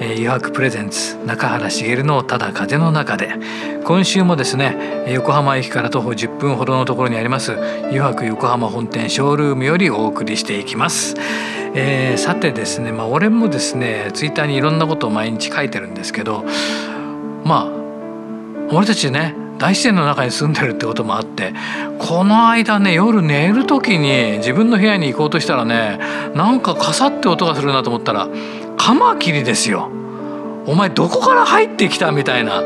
えー、余白プレゼンツ中原茂のただ風の中で。今週もですね横浜駅から徒歩10分ほどのところにあります余白横浜本店ショールームよりお送りしていきます、えー、さてですねまあ俺もですねツイッターにいろんなことを毎日書いてるんですけどまあ俺たちね大自然の中に住んでるってこともあってこの間ね夜寝る時に自分の部屋に行こうとしたらねなんかカサって音がするなと思ったらカマキリですよお前どこから入ってきたみたいな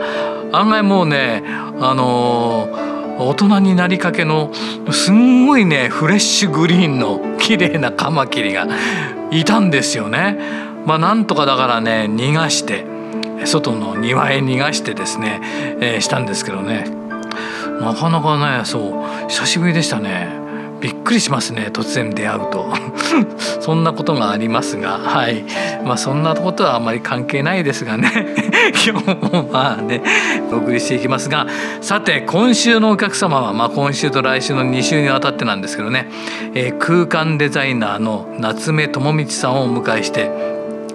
案外もうねあのー、大人になりかけのすんごいねフレッシュグリーンの綺麗なカマキリがいたんですよね。まあ、なんとかだからね逃がして外の庭へ逃がしてですね、えー、したんですけどねなかなかねそう久しぶりでしたね。びっくりしますね突然出会うと。そんなことがありますがはい。まあそんなことはあまり関係ないですがね。今日もまあねお送りしていきますが。さて今週のお客様は、まあ、今週と来週の2週にわたってなんですけどね、えー、空間デザイナーの夏目智道さんをお迎えして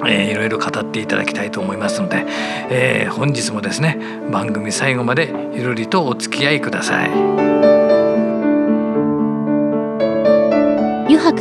えー、いろいろ語っていただきたいと思いますので、えー、本日もですね番組最後までゆるりとお付き合いください。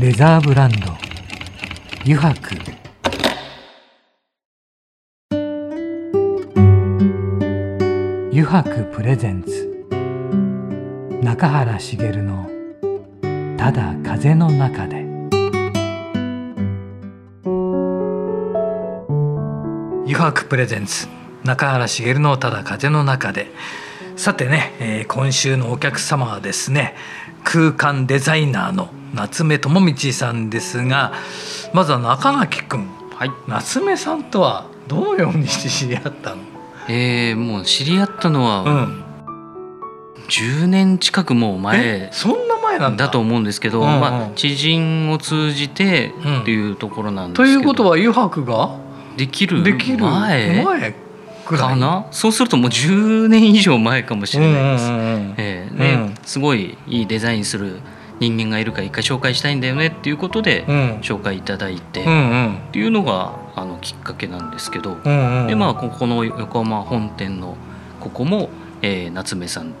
レザーブランド。油白油白プレゼンツ。中原茂の「ただ風の中で」油白プレゼンツ。中原茂の「ただ風の中で」さてね、えー、今週のお客様はですね空間デザイナーの夏目智道さんですがまずは中垣君、はい、夏目さんとはどのようにして知り合ったの？えー、もう知り合ったのは、うん、10年近くもう前そんな前なんだ。と思うんですけど、うんうん、まあ、知人を通じてっていうところなんですけど、ということは油白が？できる前前かな？そうするともう10年以上前かもしれないです。うんうんうん、えー、ね、うん、すごいいいデザインする人間がいるか一回紹介したいんだよねっていうことで紹介いただいてっていうのがあのきっかけなんですけど、でまあここの横浜本店のここも、えー、夏目さん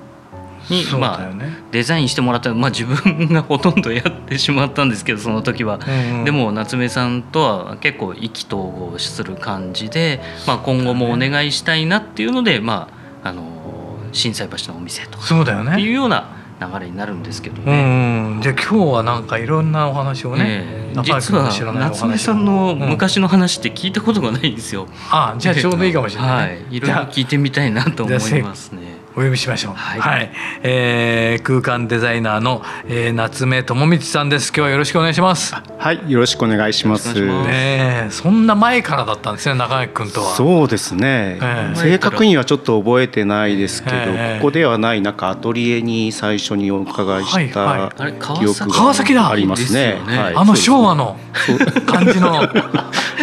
に、ね、まあ、デザインしてもらった、まあ、自分がほとんどやってしまったんですけどその時は、うんうん、でも夏目さんとは結構意気投合する感じで、まあ、今後もお願いしたいなっていうので、まあ、あの心斎橋のお店とかっていうような流れになるんですけどね。じゃあ今日はなんかいろんなお話をね、えー、実は夏目さんの昔の話って聞いたことがないんですよ。うん、あじゃあちょうどいいかもしれない、ね、はい、いろいろ聞いてみたいなと思いますね。お呼びしましょう。はい、はい、えー、空間デザイナーの、えー、夏目智道さんです。今日はよろしくお願いします。はい、よろしくお願いします。ね、そんな前からだったんですね、中垣君とは。そうですね。えー、正確にはちょっと覚えてないですけど、えー、ここではないなんかアトリエに最初にお伺いした記憶がありますね。はい、あの昭和の感じの。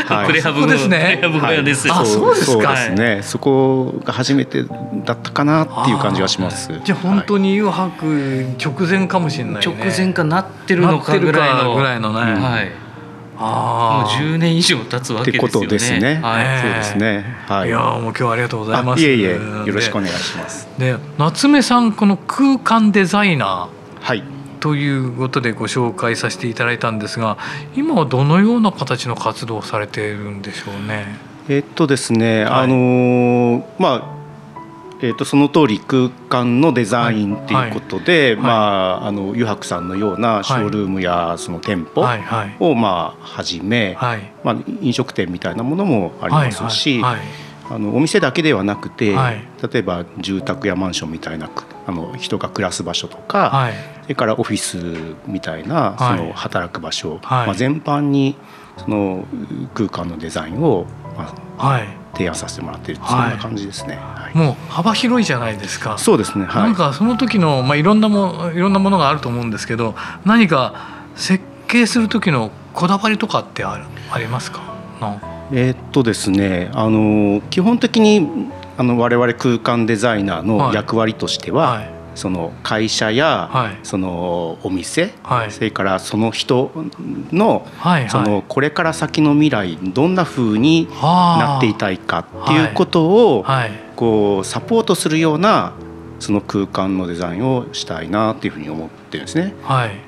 はい、プレハブですね。プレハブです。あ、そうですか。そうですね。そこが初めてだったかなっていう感じがします。じゃあ本当に誘白直前かもしれない、ね、直前かなってるのかぐらいのぐらいのね。はい。ああ、もう10年以上経つわけですよね。ことですね。はい、そうですね。はい。いやもう今日はありがとうございます。いえいえ、よろしくお願いします。で、夏目さんこの空間デザイナー。はい。ということでご紹介させていただいたんですが、今はどのような形の活動をされているんでしょうね？えっとですね、はい、あのまあえー、とその通り空間のデザインっていうことで、はい、まあ、あの湯白さんのようなショールームやその店舗をまあ始め、まあ、飲食店みたいなものもありますし、あのお店だけではなくて、例えば住宅やマンションみたいなあの人が暮らす場所とか、それからオフィスみたいなその働く場所、まあ、全般にその空間のデザインを、まあ提案させてもらっている、そんな感じですね、はい、もう幅広いじゃないですか。そうですね、はい、なんかその時の、まあ、いろんなもいろんなものがあると思うんですけど何か設計する時のこだわりとかってあるありますか？えー、っとですねあの基本的にあの我々空間デザイナーの役割としては、はいその会社や、そのお店、それからその人の、そのこれから先の未来どんなふうになっていたいかっていうことを、こうサポートするようなその空間のデザインをしたいなっていうふうに思ってるんですね。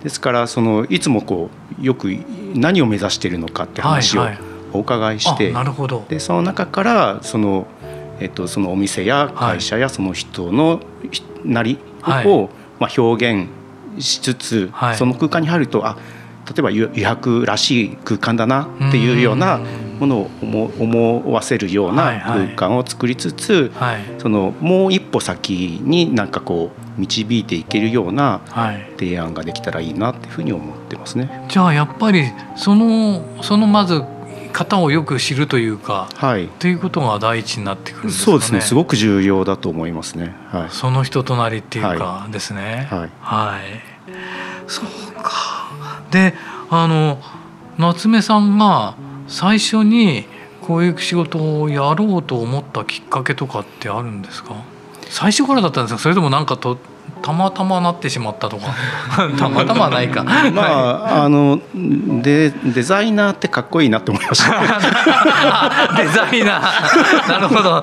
ですからそのいつもこうよく何を目指しているのかって話をお伺いして、なるほど。でその中からそのえっと、そのお店や会社やその人のなりを、まあ、表現しつつ、はい、その空間に入るとあ例えば余白らしい空間だなっていうようなものを思わせるような空間を作りつつ、はい。はい、そのもう一歩先になんかこう導いていけるような提案ができたらいいなっていうふうに思ってますね。じゃあやっぱりそのそのまず方をよく知るとい。うか、はい、ということが第一になってくるんですか、ね、そうですね。すごく重要だと思いますね、はい、その人となりっていうかですね。はい、はい、そうか。であの夏目さんが最初にこういう仕事をやろうと思ったきっかけとかってあるんですか？最初からだったんですか？それともなんかとたまたまなってしまったとか。たまたまないか。まああのデデザイナーってかっこいいなって思いました。デザイナー。なるほど。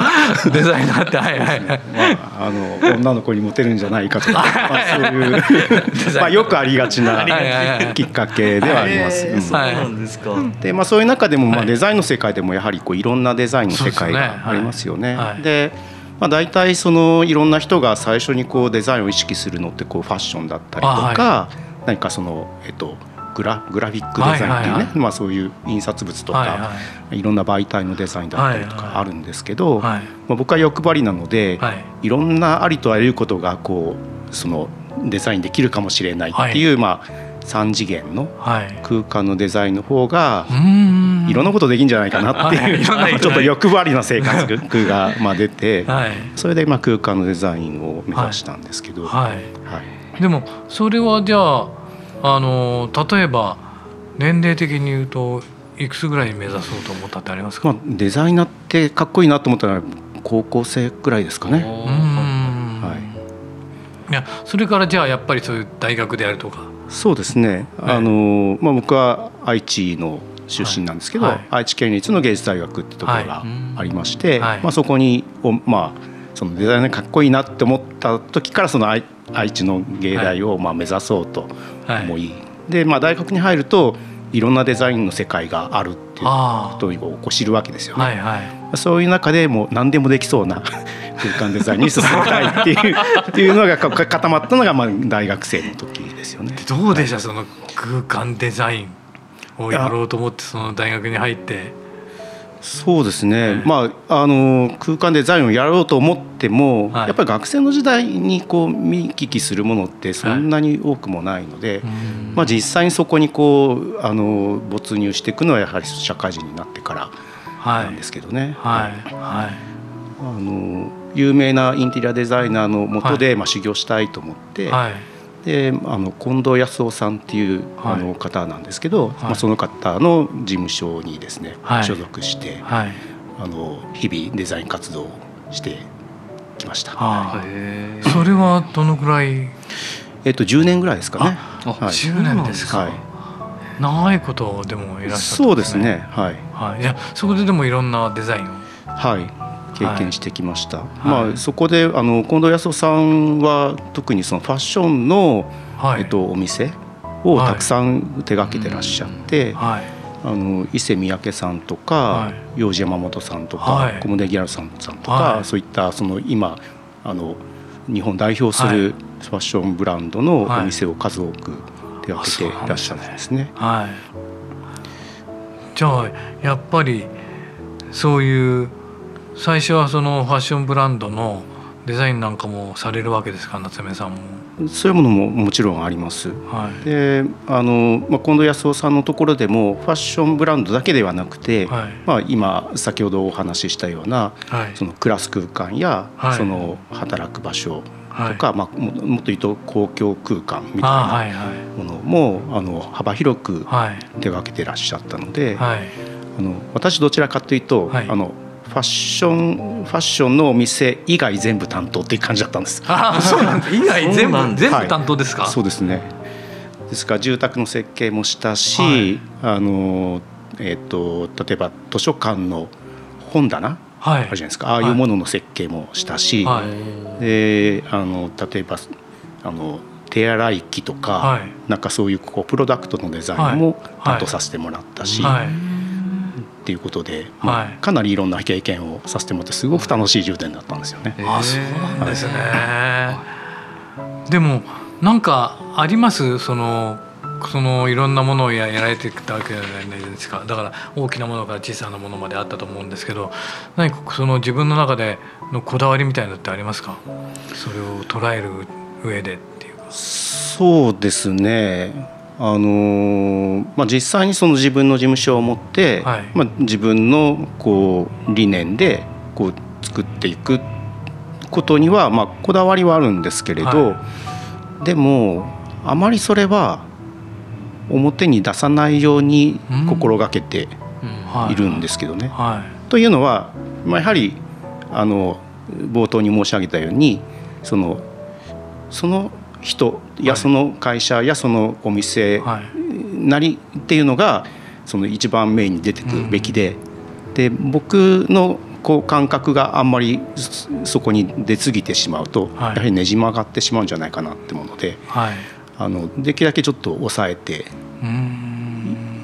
デザイナーってはいはい、まあ、あの女の子にモテるんじゃないかとか、まあ、そういう。まあよくありがちなきっかけではあります。そうなんですか。でまあそういう中でもまあデザインの世界でもやはりこういろんなデザインの世界がありますよね。でまあ、大体そのいろんな人が最初にこうデザインを意識するのってこうファッションだったりとか、何かその、えっと、グラグラフィックデザインっていうね、まあ、そういう印刷物とか、はいろんな媒体のデザインだったりとかあるんですけど、まあ、僕は欲張りなので、はい、いろんなありとあらゆることがこうそのデザインできるかもしれないっていう、まあ3次元の空間のデザインの方がいろんなことできるんじゃないかなっていう、ちょっと欲張りな生活がまあ出て、それでまあ空間のデザインを目指したんですけど、はい。でもそれはじゃああの例えば年齢的に言うといくつぐらい目指そうと思ったってありますか、まあ、デザイナーってかっこいいなと思ったら高校生くらいですかね。はい、いやそれからじゃあやっぱりそういう大学であるとかそうですね、あのまあ、僕は愛知の出身なんですけど、はい、愛知県立の芸術大学ってところがありまして、はい、まあ、そこにまあ、そのデザイナーかっこいいなって思った時からその愛愛知の芸大をまあ目指そうと思い、で、まあ、大学に入るといろんなデザインの世界があるっていうことをこう知るわけですよね。はいはい、そういう中でもう何でもできそうな空間デザインに進みたいっていう っていうのが固まったのがまあ大学生の時ですよね。どうでした、その空間デザインをやろうと思ってその大学に入って。そうですね、まあ、あの空間デザインをやろうと思っても、はい、やっぱり学生の時代にこう見聞きするものってそんなに多くもないので、はい、まあ、実際にそこにこうあの没入していくのはやはり社会人になってからなんですけどね。はい、はい。あの有名なインテリアデザイナーのもとで、まあ、修行したいと思って。はいであの近藤康夫さんっていう、はい、あの方なんですけど、はい、まあ、その方の事務所にですね、はい、所属して、あの日々デザイン活動をしてきました。それはどのぐらい？えっと10年ぐらいですかね。あ、はい、10年ですか。はい、長いことでもいらっしゃる、ね、そうですね。はい。はい。いやそこででもいろんなデザインを。はい。経験してきました、はい、まあ、そこであの近藤康夫さんは特にそのファッションの、はい、えっと、お店をたくさん手がけてらっしゃって、はい、あの伊勢三宅さんとか、はい、山本さんとか、はい、コムデギャルさんさんとか、そういったその今あの日本代表するファッションブランドのお店を数多く手がけていらっしゃるんですね。はい、じゃあやっぱりそういう最初はそのファッションブランドのデザインなんかもされるわけですか？夏目さんも。そういうものももちろんあります。はい、であの、まあ、近藤康夫さんのところでもファッションブランドだけではなくて、はい、まあ、今先ほどお話ししたような、はい、そのクラス空間や、その働く場所とか、まあ、もっと言うと公共空間みたいなものもあの幅広く手がけてらっしゃったので、あの私どちらかというと、あのファッションファッションのお店以外全部担当っていう感じだったんです。あそうなんです。以外全部全部担当ですか、はい、そうですね。ですから住宅の設計もしたし、はい、あのえっ、ー、と例えば図書館の本棚、はい、あるじゃないですか。ああいうものの設計もしたし、はい、であの例えばあの手洗い機とか、はい、なんかそういうこうプロダクトのデザインも担当させてもらったし。はいっていうことで、まあ、かなりいろんな経験をさせてもらってすごく楽しい充電だったんですよね。あそうなんですね、はい、でもなんかあります？そのそのいろんなものをやられてきたわけじゃないですか。だから大きなものから小さなものまであったと思うんですけど何かその自分の中でのこだわりみたいなのってありますか？それを捉える上でっていうか。そうですねあのまあ、実際にその自分の事務所を持って、はい、まあ、自分のこう理念でこう作っていくことには、まあ、こだわりはあるんですけれど、はい、でもあまりそれは表に出さないように心がけてい。るんですけどね。というのは、まあ、やはりあの冒頭に申し上げたようにそのその人やその会社やそのお店なりっていうのがその一番メインに出てくるべきで、で僕のこう感覚があんまりそこに出過ぎてしまうと、やはりねじ曲がってしまうんじゃないかなってもので、あのできるだけちょっと抑えて。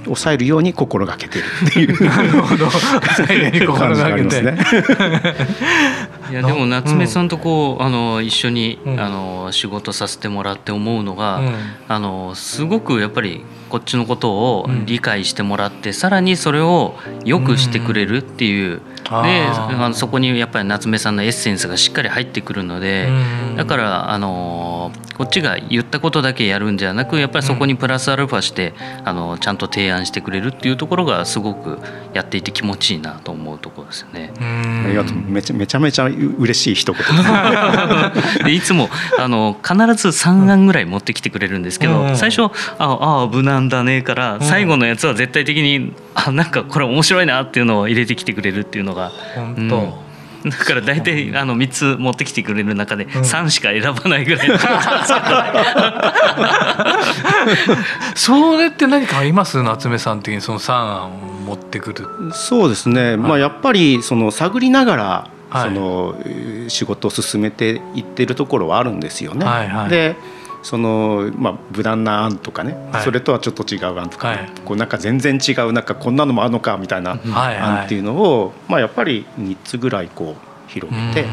抑えるように心がけてるっていう。なるほど。抑えるように心がけて。いやでも夏目さんとこう、あの一緒に、あの仕事させてもらって思うのが、あのすごくやっぱりこっちのことを理解してもらって、さらにそれをよくしてくれるっていう。であのそこにやっぱり夏目さんのエッセンスがしっかり入ってくるのでだからあのこっちが言ったことだけやるんじゃなくやっぱりそこにプラスアルファしてあのちゃんと提案してくれるっていうところがすごくやっていて気持ちいいなと思うところですよね。ありがとう。めちゃめちゃめちゃ嬉しい一言。でいつもあの必ず3案ぐらい持ってきてくれるんですけど、最初「ああ無難だね」から最後のやつは絶対的に「あなんかこれ面白いな」っていうのを入れてきてくれるっていうのが。本当、うん。だから大体あの3つ持ってきてくれる中で3しか選ばないぐらい、うん、それって何かあります？夏目さん的にその3案を持ってくる。そうですね、はい、まあ、やっぱりその探りながらその仕事を進めていってるところはあるんですよね。はいはい、でそのまあ無難な案とかね、はい、それとはちょっと違う案とか、はい、こうなんか全然違うなんかこんなのもあるのかみたいな案っていうのを、まあ、やっぱり3つぐらいこう広げて。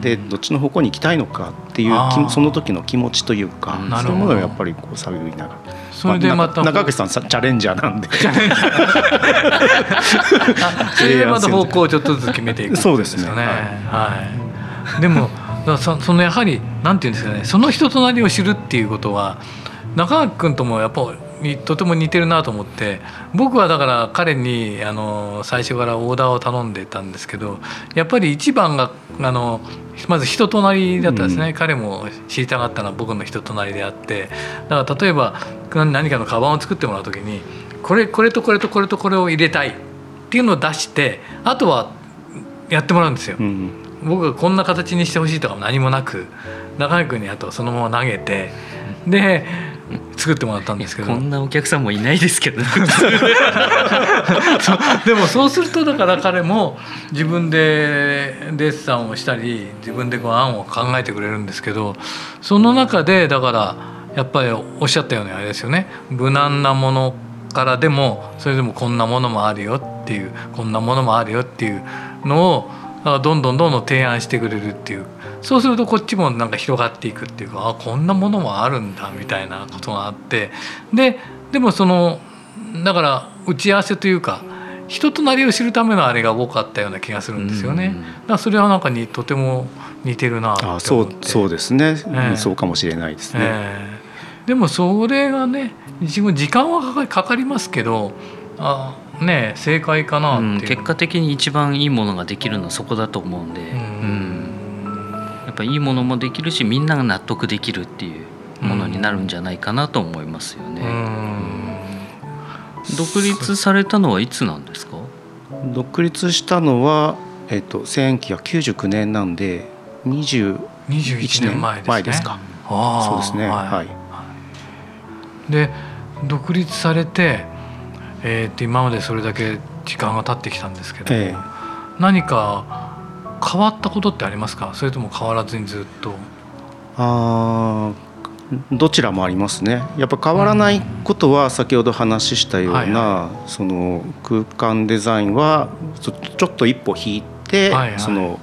でどっちの方向に行きたいのかっていうその時の気持ちというかそういうものをやっぱりこう探りながら。それでまた、中口さんチャレンジャーなんで。それでまた方向をちょっとずつ決めていく、ね、そうですね。はい、でもそそのやはりなんていうんですかねその人となりを知るっていうことは中垣君ともやっぱとても似てるなと思って僕はだから彼にあの最初からオーダーを頼んでたんですけどやっぱり一番があのまず人となりだったんですね、うん、彼も知りたかったのは僕の人となりであってだから例えば何かのカバンを作ってもらう時にこれこれとこれとこれとこれを入れたいっていうのを出してあとはやってもらうんですよ。うん僕がこんな形にしてほしいとかも何もなく中居君にあとそのまま投げてで作ってもらったんですけど。こんなお客さんもいないですけど。でもそうするとだから彼も自分でデッサンをしたり自分でこう案を考えてくれるんですけどその中でだからやっぱりおっしゃったようにあれですよね。無難なものからでもそれでもこんなものもあるよっていうこんなものもあるよっていうのをだからどんどんどんどん提案してくれるっていう。そうするとこっちもなんか広がっていくっていうかあこんなものもあるんだみたいなことがあって。ででもそのだから打ち合わせというか人となりを知るためのあれが多かったような気がするんですよね。だからそれはなんかにとても似てるなあそうそうですね、えー、そうかもしれないですね。えー、でもそれがね自分時間はかかりますけどあね正解かな、う。ん、結果的に一番いいものができるのはそこだと思うんで、うん、やっぱいいものもできるしみんなが納得できるっていうものになるんじゃないかなと思いますよね。独立されたのはいつなんですか？独立したのは、えっと、1999年なんで21年前ですか。そうですね、はい、はい、で独立されてえー、って今までそれだけ時間が経ってきたんですけど、えー、何か変わったことってありますか？それとも変わらずにずっと。あどちらもありますね。やっぱ変わらないことは先ほど話したような、うんはいはい、その空間デザインはちょっと一歩引いて、はいはい、その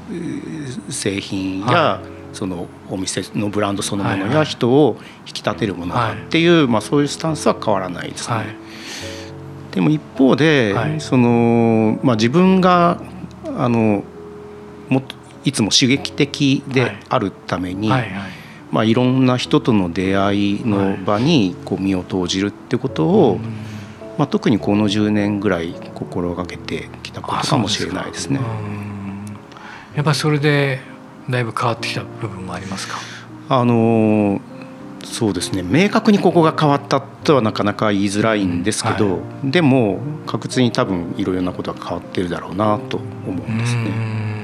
製品や、はい、そのお店のブランドそのものや人を引き立てるものっていう、はいはい、まあ、そういうスタンスは変わらないですね。はいでも一方で、はい、そのまあ、自分があのもいつも刺激的であるために、はいはい。はいまあ、いろんな人との出会いの場にこう身を投じるってことを、はい、まあ、特にこの10年ぐらい心がけてきたことかもしれないですね。やっぱりそれでだいぶ変わってきた部分もありますか？あのそうですね。明確にここが変わったとはなかなか言いづらいんですけど、うんはい、でも確実に多分いろいろなことが変わってるだろうなと思うんですね。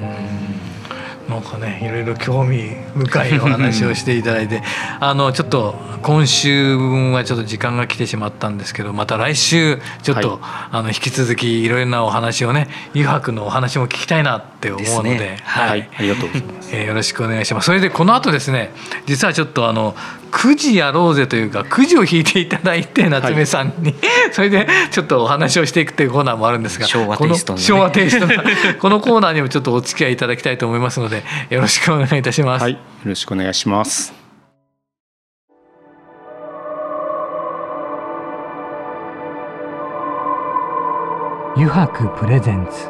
なんかねいろいろ興味深いお話をしていただいてあのちょっと今週分はちょっと時間が来てしまったんですけどまた来週ちょっと、はい、あの引き続きいろいろなお話をね湯泊のお話も聞きたいなって思うので、ね、はい、はい、ありがとうございます、えー、よろしくお願いします。それでこの後ですね実はちょっとあのくじやろうぜというかくじを引いていただいて夏目さんに、はい、それでちょっとお話をしていくというコーナーもあるんですが昭和テイストの、ね、このコーナーにもちょっとお付き合いいただきたいと思いますので よろしくお願いいたします。はい、よろしくお願いします。油白プレゼンツ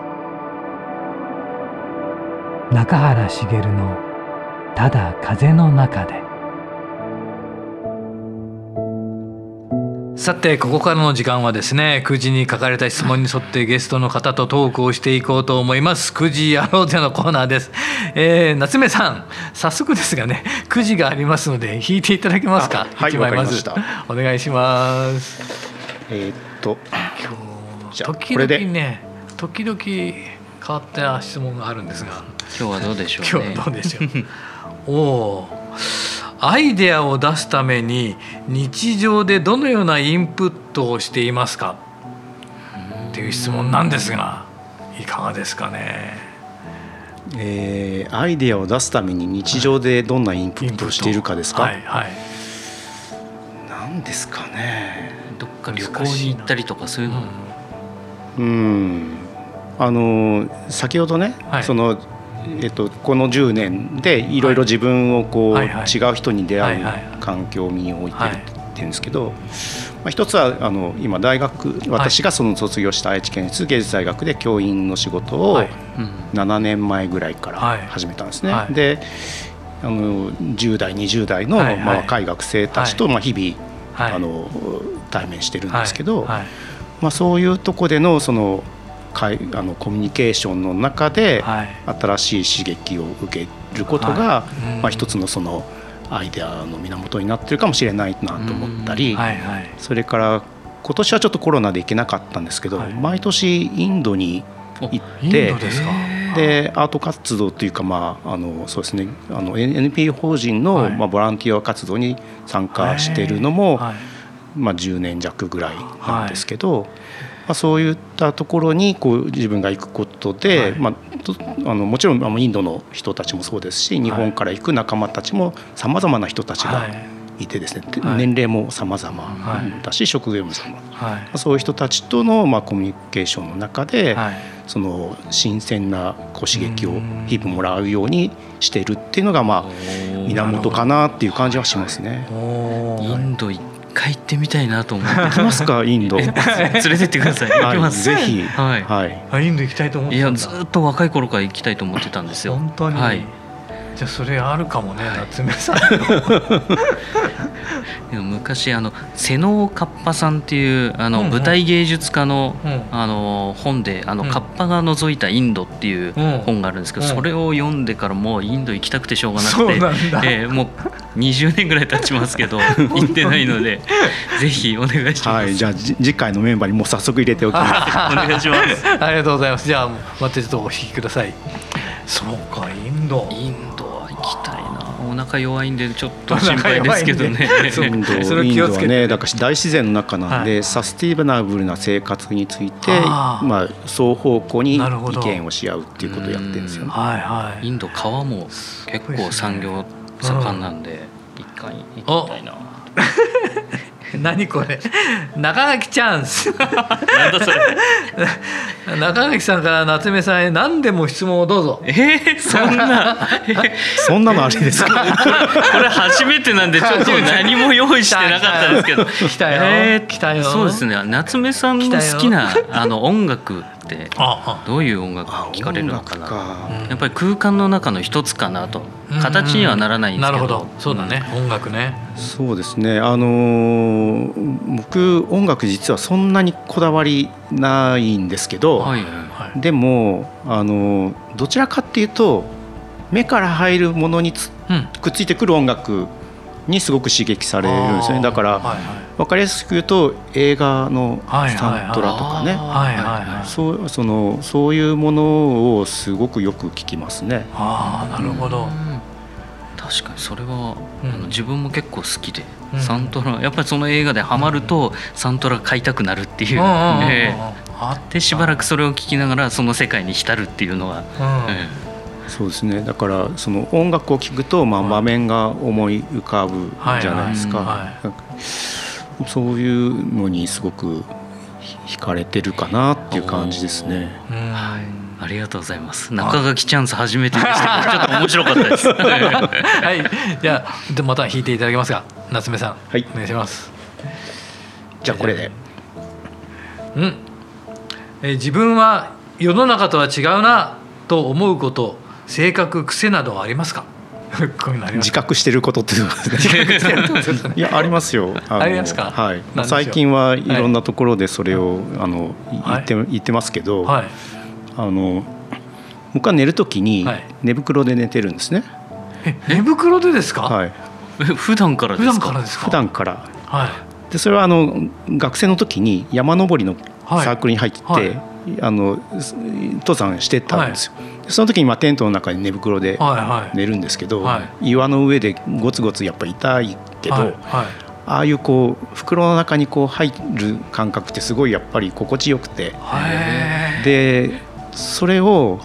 中原茂の「ただ風の中で」さてここからの時間はですね9時に書かれた質問に沿ってゲストの方とトークをしていこうと思います。9時やろうぜのコーナーです、えー、夏目さん早速ですがね9時がありますので引いていただけますか？はい枚まずお願いします。えー、っと今日時々ね時々変わった質問があるんですが。今日はどうでしょう、ね、今日はどうでしょう？おおアイデアを出すために日常でどのようなインプットをしていますか？っていう質問なんですがいかがですかね？えー、アイデアを出すために日常でどんなインプットをしているかですか？はいはい、なんですかね。どっか旅行に行ったりとかそういうの？うん。あの先ほどね、はい、そのえっと、この10年でいろいろ自分をこう、はいはい、違う人に出会う環境に置いてるって言うんですけど、まあ、一つはあの今大学私がその卒業した愛知県立芸術大学で教員の仕事を7年前ぐらいから始めたんですね。であの10代20代の、まあ、若い学生たちと、まあ、日々、あの対面してるんですけど、まあ、そういうとこでのそのかいあのコミュニケーションの中で新しい刺激を受けることが、まあ、一つのそのアイデアの源になってるかもしれないなと思ったり、それから今年はちょっとコロナで行けなかったんですけど、毎年インドに行ってでアート活動というか、まあ、あのそうですね。あの NPO 法人の、まあ、ボランティア活動に参加しているのも、まあ、10年弱ぐらいなんですけど。まあ、そういったところにこう自分が行くことで、はい、まあ、あのもちろんインドの人たちもそうですし日本から行く仲間たちもさまざまな人たちがい。てですね、はい、年齢も様々だし、職業も様々、はい、そういう人たちとのまあコミュニケーションの中で、はい、その新鮮なこう刺激を日々もらうようにしているっていうのがまあ源かなっていう感じはしますね。インド一回行ってみたいなと思って。行きますかインド。連れてってください。行きます。ぜひ。はい。はい。インド行きたいと思っていやずっと若い頃から行きたいと思ってたんですよ。本当に。はい。じゃあそれあるかもね、夏目さん昔あの瀬能カッパさんっていうあの、舞台芸術家の,、あの本であの、カッパが覗いたインドっていう本があるんですけど、それを読んでからもうインド行きたくてしょうがなくて えー、もう20年ぐらい経ちますけど 行ってないのでぜひお願いします、はい、じゃあ次回のメンバーにもう早速入れておきます。お願いします。ありがとうございます。じゃあ待ってちょっとお聞きください。そうかインド。インドお腹弱いんでちょっと心配ですけどね。インドインドはね。だから大自然の中なんで、はい、サスティナブルな生活についてまあ双方向に意見をし合うっていうことをやってるんですよね、はいはい、インド川も結構産業盛んなんで、一回行きたいな 何これ？中垣チャンスなんだそれ？中垣さんから夏目さんへ何でも質問をどうぞ。えー、そんな。そんなのありですか？これ初めてなんでちょっと何も用意してなかったですけど。来たよ、えー、来たよ。そうですね。夏目さんの好きなあの音楽ってどういう音楽聴かれるのかな。やっぱり空間の中の一つかなと。形にはならないんですけど,、なるほど。そうだね、音楽ね。そうですね。あの僕音楽実はそんなにこだわりないんですけど、はいはい、でもあのどちらかっていうと目から入るものにつ、うん、くっついてくる音楽にすごく刺激されるんですね。だから、はいはい、分かりやすく言うと映画のサントラとかね。そうそのそういうものをすごくよく聞きますね。あなるほど、確かにそれは、うん、自分も結構好きで、うん、サントラやっぱりその映画でハマると、サントラ買いたくなるっていう、えー、でしばらくそれを聞きながらその世界に浸るっていうのは、えー、そうですねだからその音楽を聴くと、まあ、場面が思い浮かぶじゃないですか。はいはいはいそういうのにすごく惹かれてるかなっていう感じですね。はい、ありがとうございます。中垣チャンス初めてでしたちょっと面白かったです。はい、じゃあでまた弾いていただけますか、夏目さん。はい、お願いします。じゃあこれで。うん。え自分は世の中とは違うなと思うこと、性格癖などはありますか？自覚してることっていういやありますよ。ありますか？はい。最近はいろんなところでそれを、あの言って言ってますけど、あの僕は寝るときに寝袋で寝てるんですね、寝袋でですか？はい。普段からですか？普段からはい。でそれはあの学生の時に山登りのサークルに入って、あの登山してたんですよ、その時にまあテントの中に寝袋で寝るんですけど、はい。はい、岩の上でゴツゴツやっぱ痛いけど、はいはい、ああいうこう袋の中にこう入る感覚ってすごいやっぱり心地よくて。でそれを、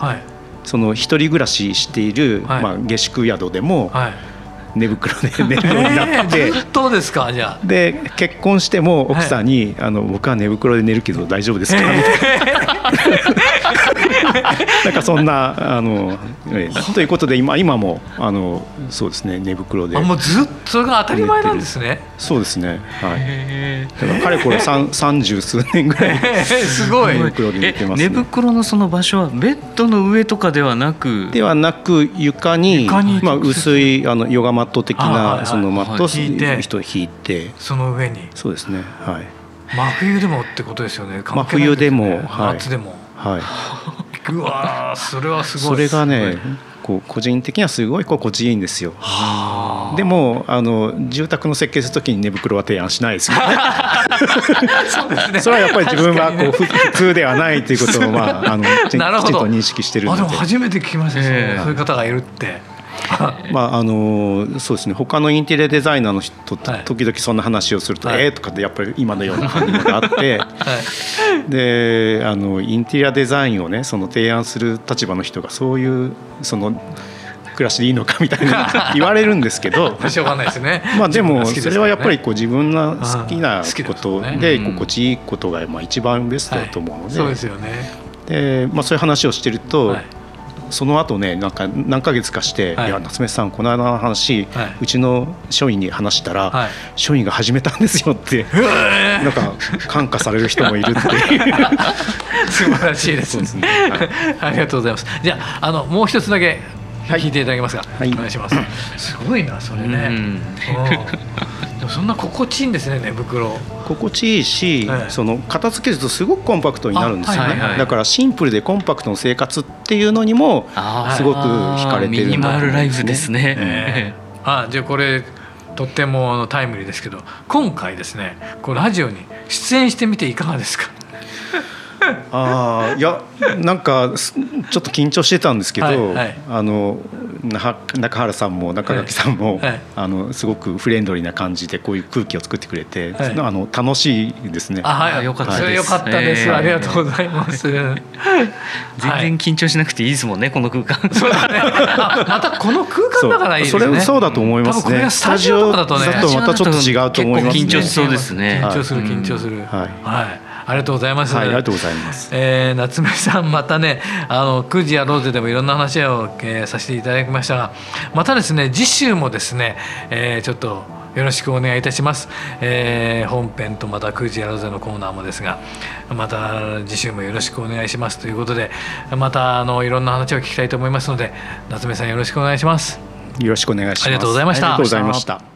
その一人暮らししている、まあ、下宿宿でも、寝袋で寝るようになって、ずっとですかじゃあ？で結婚しても奥さんに、あの「僕は寝袋で寝るけど大丈夫ですか?」みたいな。なんかそんなあの、えということで今今もあのそうですね寝袋であもうずっとそれが当たり前なんですね。そうですねはい。だからかれこれ三三十数年ぐらいすごい。寝袋で寝てます、ね、寝袋のその場所はベッドの上とかではなくではなく床にまあ薄いあのヨガマット的なそのマットを引いて。人引いて。その上に。そうですねはい真冬でもってことですよね。真冬でも、はい、夏でも。はい。うわそれはすごい。それがねこう個人的にはすごい心地いいんですよ。でもあの住宅の設計するときに寝袋は提案しないですよ そね、それはやっぱり自分はこう、ね、普通ではないということを、まあ、あのきちんと認識してるので。あでも初めて聞きました、えー、そういう方がいるって。まああのそうですね。他のインテリアデザイナーの人と時々そんな話をすると「はい、えー、とかってやっぱり今のような反応があって、はい、であのインテリアデザインをねその提案する立場の人がそういうその暮らしでいいのかみたいな 言われるんですけどしょうがないですね。まあでもそれはやっぱりこう自分が好きなことで心地いいことがまあ一番ベストだと思うので、そうですよね。で、まあ、そういう話をしてると、その後ねなんか何ヶ月かして「い、や夏目さんこの間の話、うちの署員に話したら、署員が始めたんですよ」って なんか感化される人もいるって。素晴らしいですね。ありがとうございます。じゃああのもう一つだけ聞いていただけますか、はい、お願いします。すごいなそれね。でもそんな心地いいんですね寝袋。心地いいし、はい、その片付けるとすごくコンパクトになるんですよね、はいはいはい、だからシンプルでコンパクトの生活っていうのにもすごく惹かれてるんだと思うんです、ね、ミニマルライフですね。えー、あじゃあこれとってもタイムリーですけど今回ですねこのラジオに出演してみていかがですか？ああいやなんかちょっと緊張してたんですけど、はいはい、あの中原さんも中垣さんも、はい、あのすごくフレンドリーな感じでこういう空気を作ってくれて、はい、あの楽しいですね。あはい、よかったです。よかったです、えー、ありがとうございます。全然緊張しなくていいですもんね、この空間。そうだね。またこの空間だからいいですね。それそうだと思いますね。スタジオだとね、またちょっと違うと思いますね。緊張しそうですね。緊張する緊張する。はい。はいありがとうございます。はい、ありがとうございます。えー、夏目さんまたね、あの9時やろうぜでもいろんな話を、えー、させていただきましたが、またですね次週もですね、えー、ちょっとよろしくお願いいたします。えー、本編とまた9時やろうぜのコーナーもですが、また次週もよろしくお願いしますということで、またあのいろんな話を聞きたいと思いますので、夏目さんよろしくお願いします。よろしくお願いします。ありがとうございました。ありがとうございました。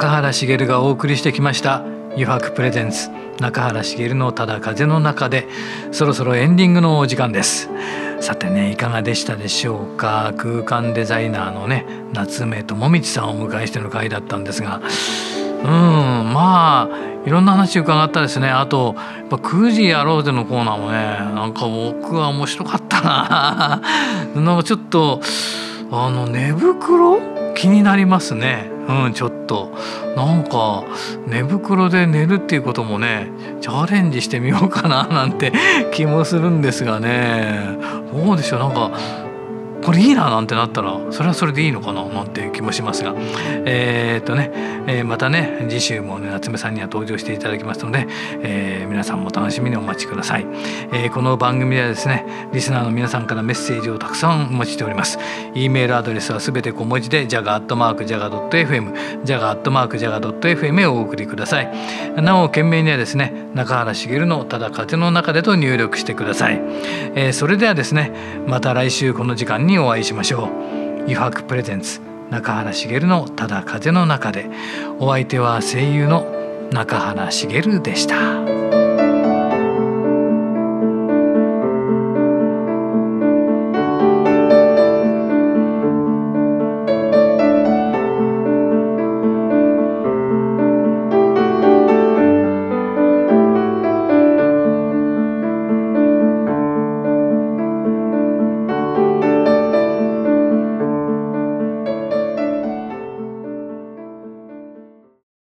中原茂がお送りしてきました「油白プレゼンツ中原茂のただ風の中で」そろそろエンディングのお時間です。さてねいかがでしたでしょうか？空間デザイナーのね夏目智道さんをお迎えしての回だったんですが。うんまあいろんな話伺ったですね。あとやっぱ9時やろうぜのコーナーもねなんか僕は面白かったな。なんかちょっとあの寝袋？気になりますね。うんちょっと。なんか寝袋で寝るっていうこともねチャレンジしてみようかななんて気もするんですがね。どうでしょうなんかこれいいななんてなったらそれはそれでいいのかななんて気もしますが。えー、っとね、えー、またね次週もね夏目さんには登場していただきますので、えー、皆さんも楽しみにお待ちください、えー、この番組ではですねリスナーの皆さんからメッセージをたくさんお待ちしております。e メールアドレスはすべて小文字で jaga.jaga.fm jaga.jaga.fm へお送りください。なお件名にはですね中原茂のただ風の中でと入力してください、えー、それではですねまた来週この時間ににお会いしましょう油白プレゼンツ中原茂のただ風の中でお相手は声優の中原茂でした。